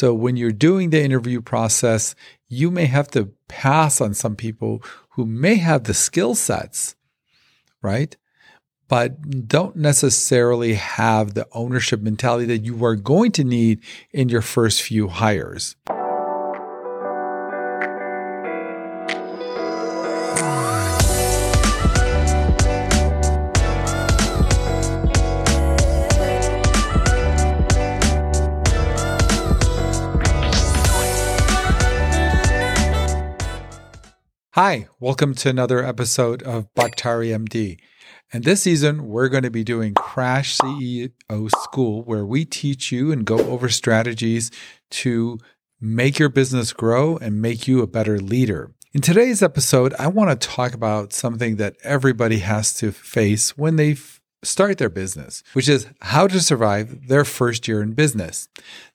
So when you're doing the interview process, you may have to pass on some people who may have the skill sets, right? But don't necessarily have the ownership mentality that you are going to need in your first few hires. Hi, welcome to another episode of Baktari MD. And this season, we're going to be doing Crash CEO School, where we teach you and go over strategies to make your business grow and make you a better leader. In today's episode, I want to talk about something that everybody has to face when they start their business, which is how to survive their first year in business.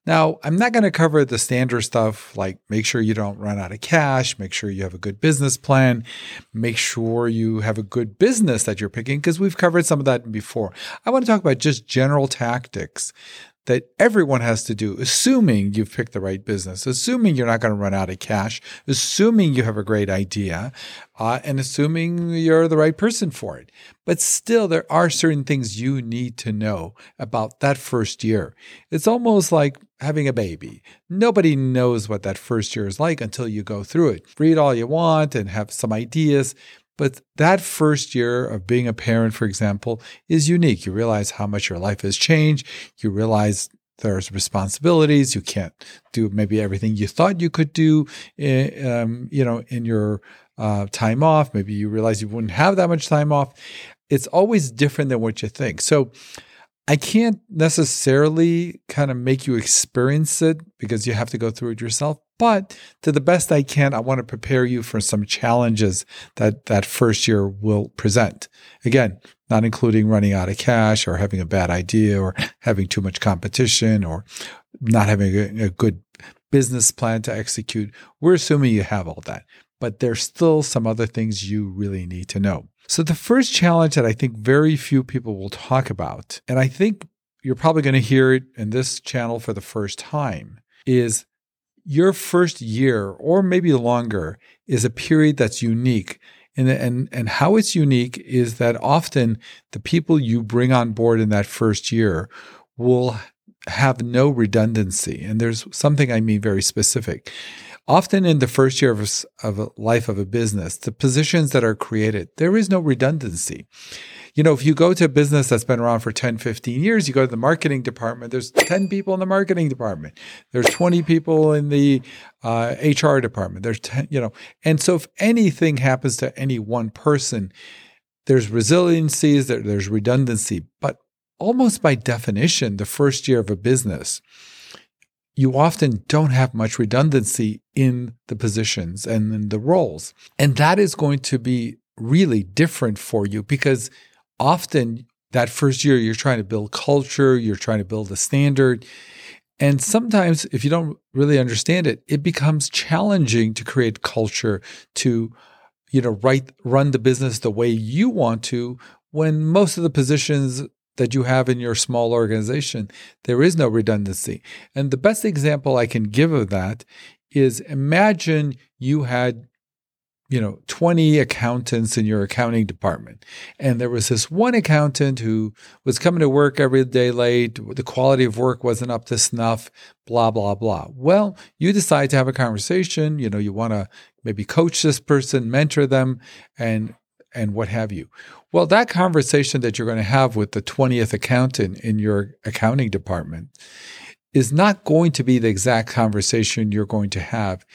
Now, I'm not going to cover the standard stuff like make sure you don't run out of cash, make sure you have a good business plan, make sure you have a good business that you're picking, because we've covered some of that before. I want to talk about just general tactics that everyone has to do, assuming you've picked the right business, assuming you're not going to run out of cash, assuming you have a great idea, uh, and assuming you're the right person for it. But still, there are certain things you need to know about that first year. It's almost like having a baby. Nobody knows what that first year is like until you go through it. Read all you want and have some ideas, but that first year of being a parent, for example, is unique. You realize how much your life has changed. You realize there's responsibilities. You can't do maybe everything you thought you could do, in, eh, um, you know, in your uh, time off. Maybe you realize you wouldn't have that much time off. It's always different than what you think. So I can't necessarily kind of make you experience it because you have to go through it yourself. But to the best I can, I want to prepare you for some challenges that that first year will present. Again, not including running out of cash or having a bad idea or having too much competition or not having a, good business plan to execute. We're assuming you have all that, but there's still some other things you really need to know. So the first challenge that I think very few people will talk about, and I think you're probably going to hear it in this channel for the first time, is your first year or maybe longer is a period that's unique. And, and, and how it's unique is that often the people you bring on board in that first year will have no redundancy. And there's something I mean very specific. Often in the first year of of life of a business, the positions that are created, there is no redundancy. You know, if you go to a business that's been around for 10, 15 years, you go to the marketing department, there's 10 people in the marketing department. There's 20 people in the uh, HR department. There's 10, you know, and so if anything happens to any one person, there's resiliencies, there, there's redundancy, but almost by definition, the first year of a business, you often don't have much redundancy in the positions and in the roles. And that is going to be really different for you because often that first year you're trying to build culture, you're trying to build a standard. And sometimes, if you don't really understand it, it becomes challenging to create culture, to you know, right, run the business the way you want to when most of the positions that you have in your small organization, there is no redundancy. And the best example I can give of that is imagine you had you know 20 accountants in your accounting department and there was this one accountant who was coming to work every day late the quality of work wasn't up to snuff blah blah blah well you decide to have a conversation you know you want to maybe coach this person mentor them and and what have you. Well, that conversation that you're going to have with the 20th accountant in your accounting department is not going to be the exact conversation you're going to have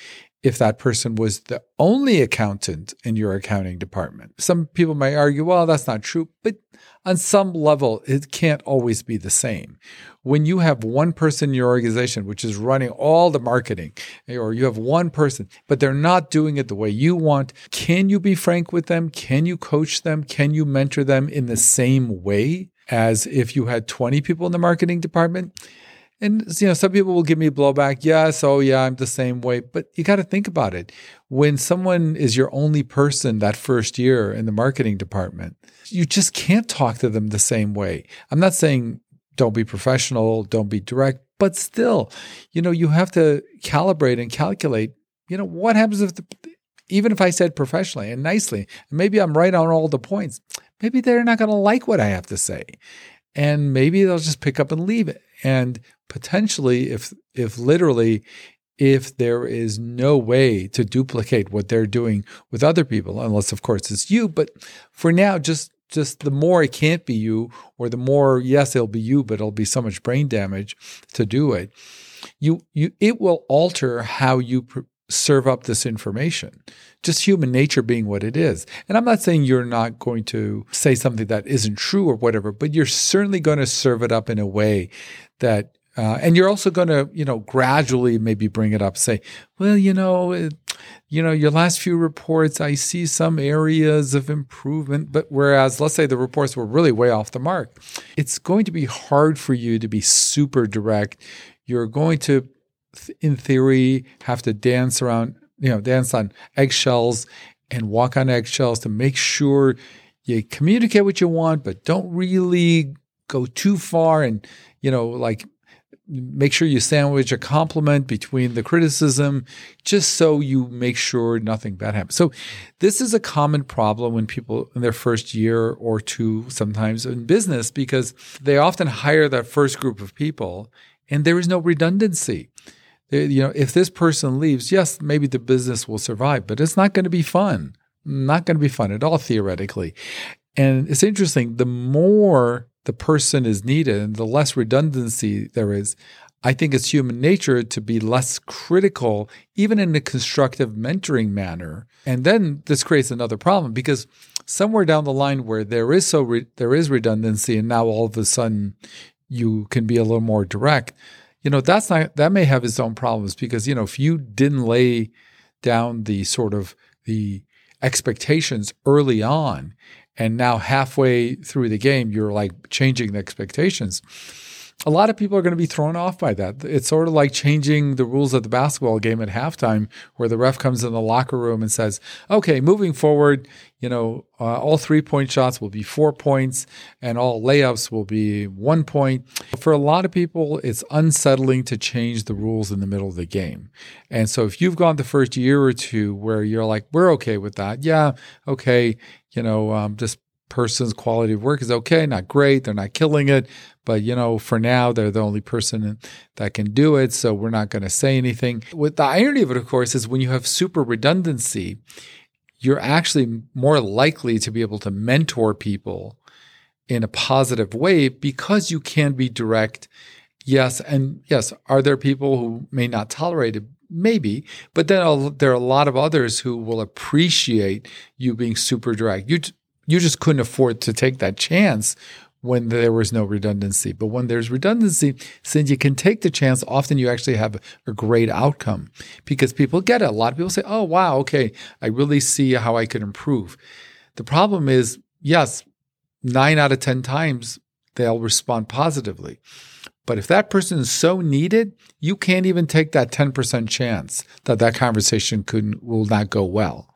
if that person was the only accountant in your accounting department. Some people might argue, well, that's not true, but on some level, it can't always be the same. When you have one person in your organization which is running all the marketing, or you have one person, but they're not doing it the way you want, can you be frank with them? Can you coach them? Can you mentor them in the same way as if you had 20 people in the marketing department? And you know, some people will give me blowback. Yes, oh yeah, I'm the same way. But you got to think about it. When someone is your only person that first year in the marketing department, you just can't talk to them the same way. I'm not saying don't be professional, don't be direct, But still, you know, you have to calibrate and calculate, you know, what happens if the, even if I said professionally and nicely, and maybe I'm right on all the points, maybe they're not going to like what I have to say. And maybe they'll just pick up and leave it. And potentially, if if literally if there is no way to duplicate what they're doing with other people, unless of course it's you. But for now, just just the more it can't be you, or the more yes, it'll be you, but it'll be so much brain damage to do it. You you it will alter how you pr- serve up this information. Just human nature being what it is. And I'm not saying you're not going to say something that isn't true or whatever, but you're certainly going to serve it up in a way that uh, and you're also going to, you know, gradually maybe bring it up. Say, well, you know, it, you know, your last few reports, I see some areas of improvement. But whereas, let's say the reports were really way off the mark, it's going to be hard for you to be super direct. You're going to, in theory, have to dance around, you know, dance on eggshells and walk on eggshells to make sure you communicate what you want, but don't really go too far and, you know, like make sure you sandwich a compliment between the criticism just so you make sure nothing bad happens. So this is a common problem when people in their first year or two sometimes in business because they often hire that first group of people and there is no redundancy. Uh, you know, if this person leaves, yes, maybe the business will survive, but it's not going to be fun. Not going to be fun at all theoretically. And it's interesting, the more the person is needed and the less redundancy there is, I think it's human nature to be less critical, even in a constructive mentoring manner. And then this creates another problem because somewhere down the line where there is so re- there is redundancy, and now all of a sudden you can be a little more direct. You know, that's not that may have its own problems because you know if you didn't lay down the sort of the expectations early on and now halfway through the game you're like changing the expectations a lot of people are going to be thrown off by that. It's sort of like changing the rules of the basketball game at halftime, where the ref comes in the locker room and says, "Okay, moving forward, you know, uh, all three-point shots will be four points, and all layups will be one point." For a lot of people, it's unsettling to change the rules in the middle of the game, and so if you've gone the first year or two where you're like, "We're okay with that," yeah, okay, you know, um, just person's quality of work is okay, not great, they're not killing it, but you know, for now they're the only person that can do it, so we're not going to say anything. With the irony of it, of course, is when you have super redundancy, you're actually more likely to be able to mentor people in a positive way because you can be direct. Yes, and yes, are there people who may not tolerate it? Maybe, but then there are a lot of others who will appreciate you being super direct. You you just couldn't afford to take that chance when there was no redundancy. But when there's redundancy, since you can take the chance, often you actually have a great outcome because people get it. A lot of people say, oh, wow, okay, I really see how I could improve. The problem is, yes, nine out of 10 times they'll respond positively. But if that person is so needed, you can't even take that 10% chance that that conversation could will not go well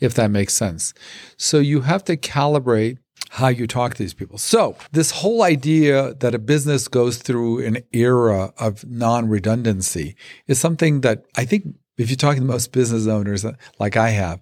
if that makes sense. So you have to calibrate how you talk to these people. So, this whole idea that a business goes through an era of non redundancy is something that I think if you're talking to most business owners uh, like I have,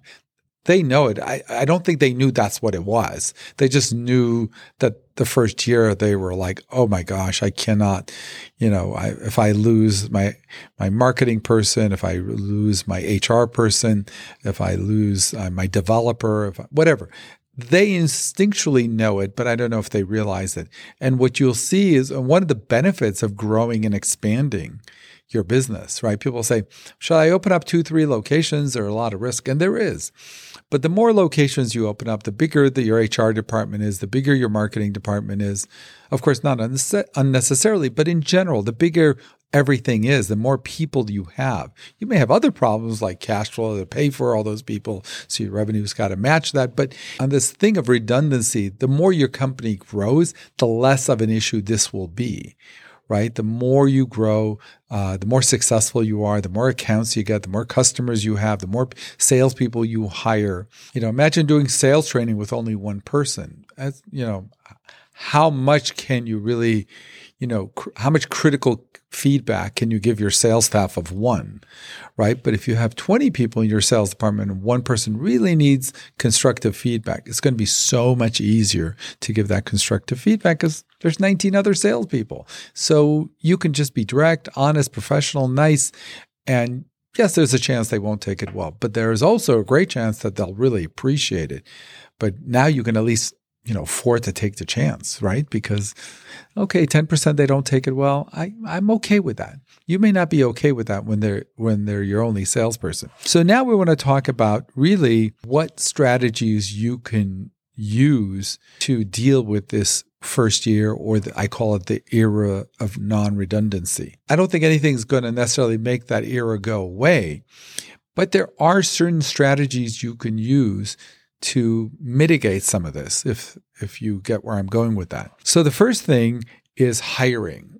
they know it. I, I don't think they knew that's what it was. They just knew that the first year they were like, oh my gosh, I cannot, you know, I, if I lose my my marketing person, if I lose my HR person, if I lose uh, my developer, if I, whatever, they instinctually know it, but I don't know if they realize it. And what you'll see is one of the benefits of growing and expanding your business, right? People say, should I open up two, three locations? There are a lot of risk, and there is. But the more locations you open up, the bigger that your HR department is, the bigger your marketing department is. Of course, not unnecessarily, but in general, the bigger everything is, the more people you have. You may have other problems like cash flow to pay for all those people, so your revenue's got to match that. But on this thing of redundancy, the more your company grows, the less of an issue this will be right? The more you grow, uh, the more successful you are, the more accounts you get, the more customers you have, the more salespeople you hire. You know, imagine doing sales training with only one person. As, you know, how much can you really, you know, cr- how much critical feedback can you give your sales staff of one, right? But if you have 20 people in your sales department and one person really needs constructive feedback, it's going to be so much easier to give that constructive feedback because there's 19 other salespeople. So you can just be direct, honest, professional, nice, and yes, there's a chance they won't take it well, but there is also a great chance that they'll really appreciate it. But now you can at least you know, afford to take the chance, right? Because, okay, 10% they don't take it well. I, I'm okay with that. You may not be okay with that when they're, when they're your only salesperson. So now we want to talk about really what strategies you can use to deal with this first year, or the, I call it the era of non redundancy. I don't think anything's going to necessarily make that era go away, but there are certain strategies you can use to mitigate some of this if if you get where I'm going with that. So the first thing is hiring.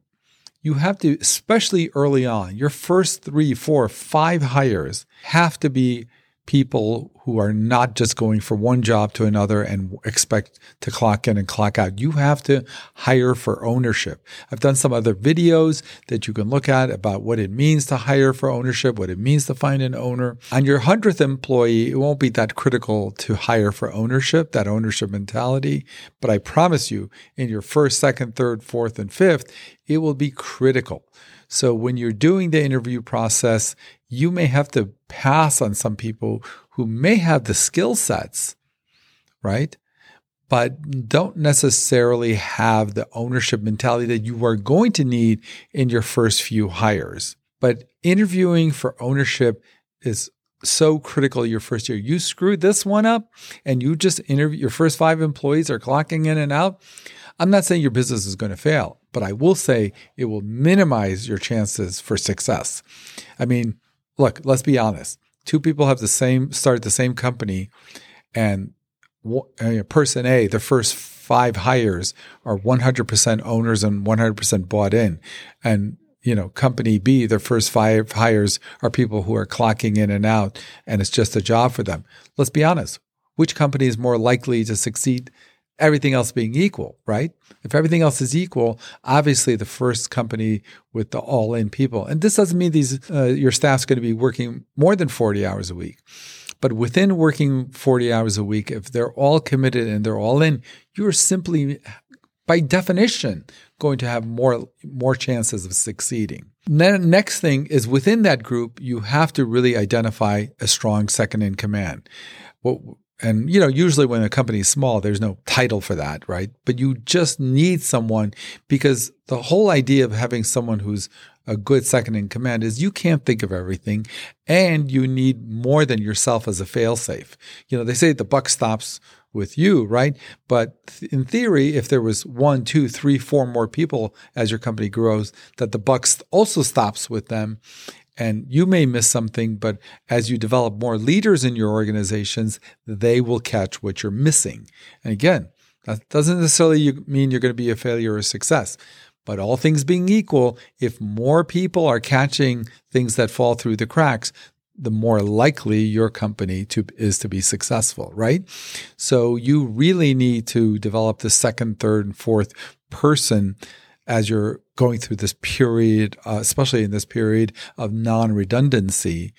You have to, especially early on, your first three, four, five hires have to be people who are not just going from one job to another and expect to clock in and clock out. You have to hire for ownership. I've done some other videos that you can look at about what it means to hire for ownership, what it means to find an owner. On your 100th employee, it won't be that critical to hire for ownership, that ownership mentality. But I promise you, in your first, second, third, fourth, and fifth, it will be critical. So when you're doing the interview process, you may have to pass on some people who may have the skill sets, right? But don't necessarily have the ownership mentality that you are going to need in your first few hires. But interviewing for ownership is so critical your first year. You screwed this one up and you just interview your first five employees are clocking in and out. I'm not saying your business is going to fail, but I will say it will minimize your chances for success. I mean, look, let's be honest. Two people have the same start the same company, and uh, person A, the first five hires are 100% owners and 100% bought in, and you know, company B, their first five hires are people who are clocking in and out, and it's just a job for them. Let's be honest. Which company is more likely to succeed everything else being equal, right? If everything else is equal, obviously the first company with the all-in people, and this doesn't mean these uh, your staff's going to be working more than 40 hours a week. But within working 40 hours a week, if they're all committed and they're all in, you're simply by definition going to have more more chances of succeeding. Then next thing is within that group, you have to really identify a strong second in command. What and you know, usually when a company is small, there's no title for that, right? But you just need someone because the whole idea of having someone who's a good second in command is you can't think of everything and you need more than yourself as a failsafe. You know, they say the buck stops with you, right? But in theory, if there was one, two, three, four more people as your company grows, that the buck also stops with them and you may miss something, but as you develop more leaders in your organizations, they will catch what you're missing. And again, that doesn't necessarily mean you're going to be a failure or a success. But all things being equal, if more people are catching things that fall through the cracks, the more likely your company to, is to be successful, right? So you really need to develop the second, third, and fourth person as you're going through this period, uh, especially in this period of non redundancy,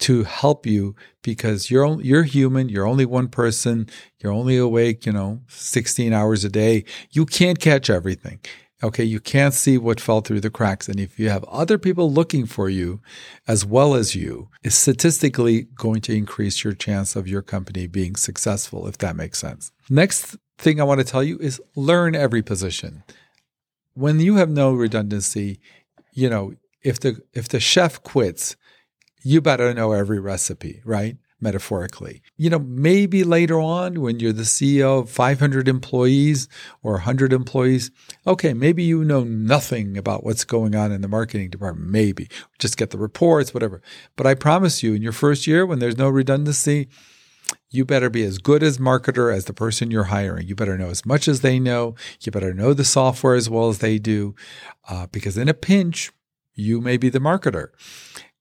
to help you because you're you're human. You're only one person. You're only awake, you know, 16 hours a day. You can't catch everything. Okay, you can't see what fell through the cracks. And if you have other people looking for you as well as you, it's statistically going to increase your chance of your company being successful, if that makes sense. Next thing I want to tell you is learn every position when you have no redundancy, you know, if the if the chef quits, you better know every recipe, right? Metaphorically. You know, maybe later on when you're the CEO of 500 employees or 100 employees, okay, maybe you know nothing about what's going on in the marketing department, maybe. Just get the reports, whatever. But I promise you, in your first year when there's no redundancy, you better be as good as marketer as the person you're hiring. You better know as much as they know. You better know the software as well as they do, uh, because in a pinch, you may be the marketer.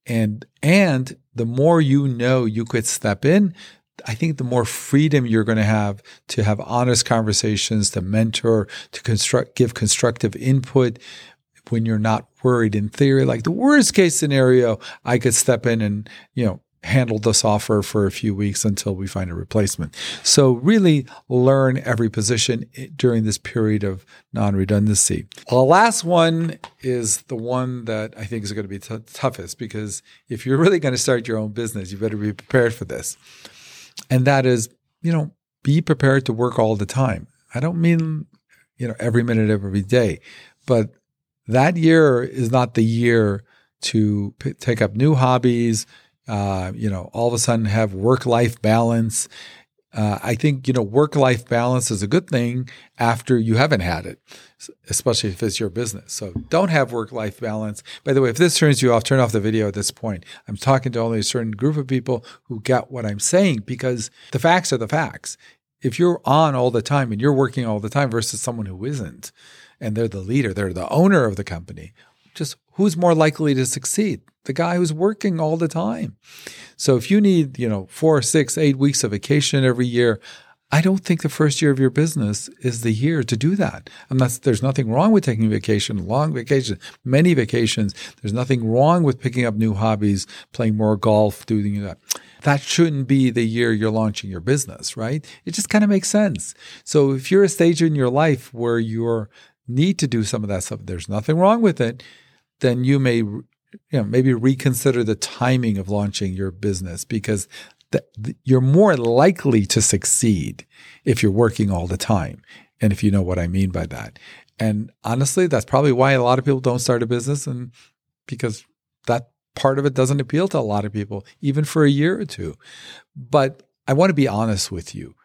And and the more you know, you could step in, I think the more freedom you're going to have to have honest conversations, to mentor, to construct, give constructive input when you're not worried. In theory, like the worst case scenario, I could step in and, you know, handle this offer for a few weeks until we find a replacement. So really learn every position during this period of non-redundancy. The last one is the one that I think is going to be t- toughest because if you're really going to start your own business, you better be prepared for this and that is, you know, be prepared to work all the time. I don't mean, you know, every minute of every day, but that year is not the year to p- take up new hobbies, uh, you know, all of a sudden have work life balance uh, I think you know work life balance is a good thing after you haven't had it, especially if it's your business. So don't have work life balance. By the way, if this turns you off, turn off the video at this point. I'm talking to only a certain group of people who get what I'm saying because the facts are the facts. If you're on all the time and you're working all the time versus someone who isn't, and they're the leader, they're the owner of the company, just who's more likely to succeed? The guy who's working all the time. So if you need, you know, four, six, eight weeks of vacation every year, I don't think the first year of your business is the year to do that. I'm not, there's nothing wrong with taking vacation, long vacation, many vacations. There's nothing wrong with picking up new hobbies, playing more golf, doing that. That shouldn't be the year you're launching your business, right? It just kind of makes sense. So if you're a stage in your life where you need to do some of that stuff, there's nothing wrong with it, then you may you know, maybe reconsider the timing of launching your business because the, the, you're more likely to succeed if you're working all the time. And if you know what I mean by that. And honestly, that's probably why a lot of people don't start a business and because that part of it doesn't appeal to a lot of people, even for a year or two. But I want to be honest with you.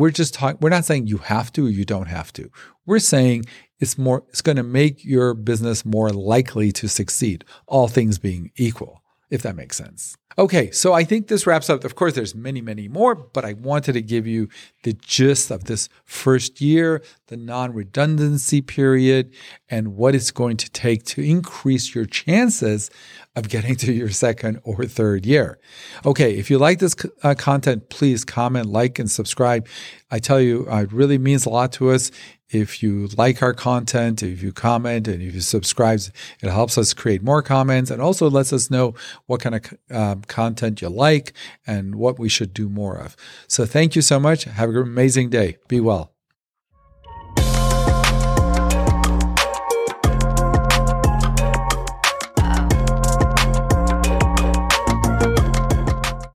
We're just talking, we're not saying you have to or you don't have to. We're saying it's more it's going to make your business more likely to succeed, all things being equal, if that makes sense. Okay, so I think this wraps up. Of course, there's many, many more, but I wanted to give you the gist of this first year, the non redundancy period, and what it's going to take to increase your chances of getting to your second or third year. Okay, if you like this uh, content, please comment, like, and subscribe. I tell you, uh, it really means a lot to us if you like our content, if you comment, and if you subscribe, it helps us create more comments and also lets us know what kind of um, content you like and what we should do more of. So thank you so much. Have an amazing day. Be well.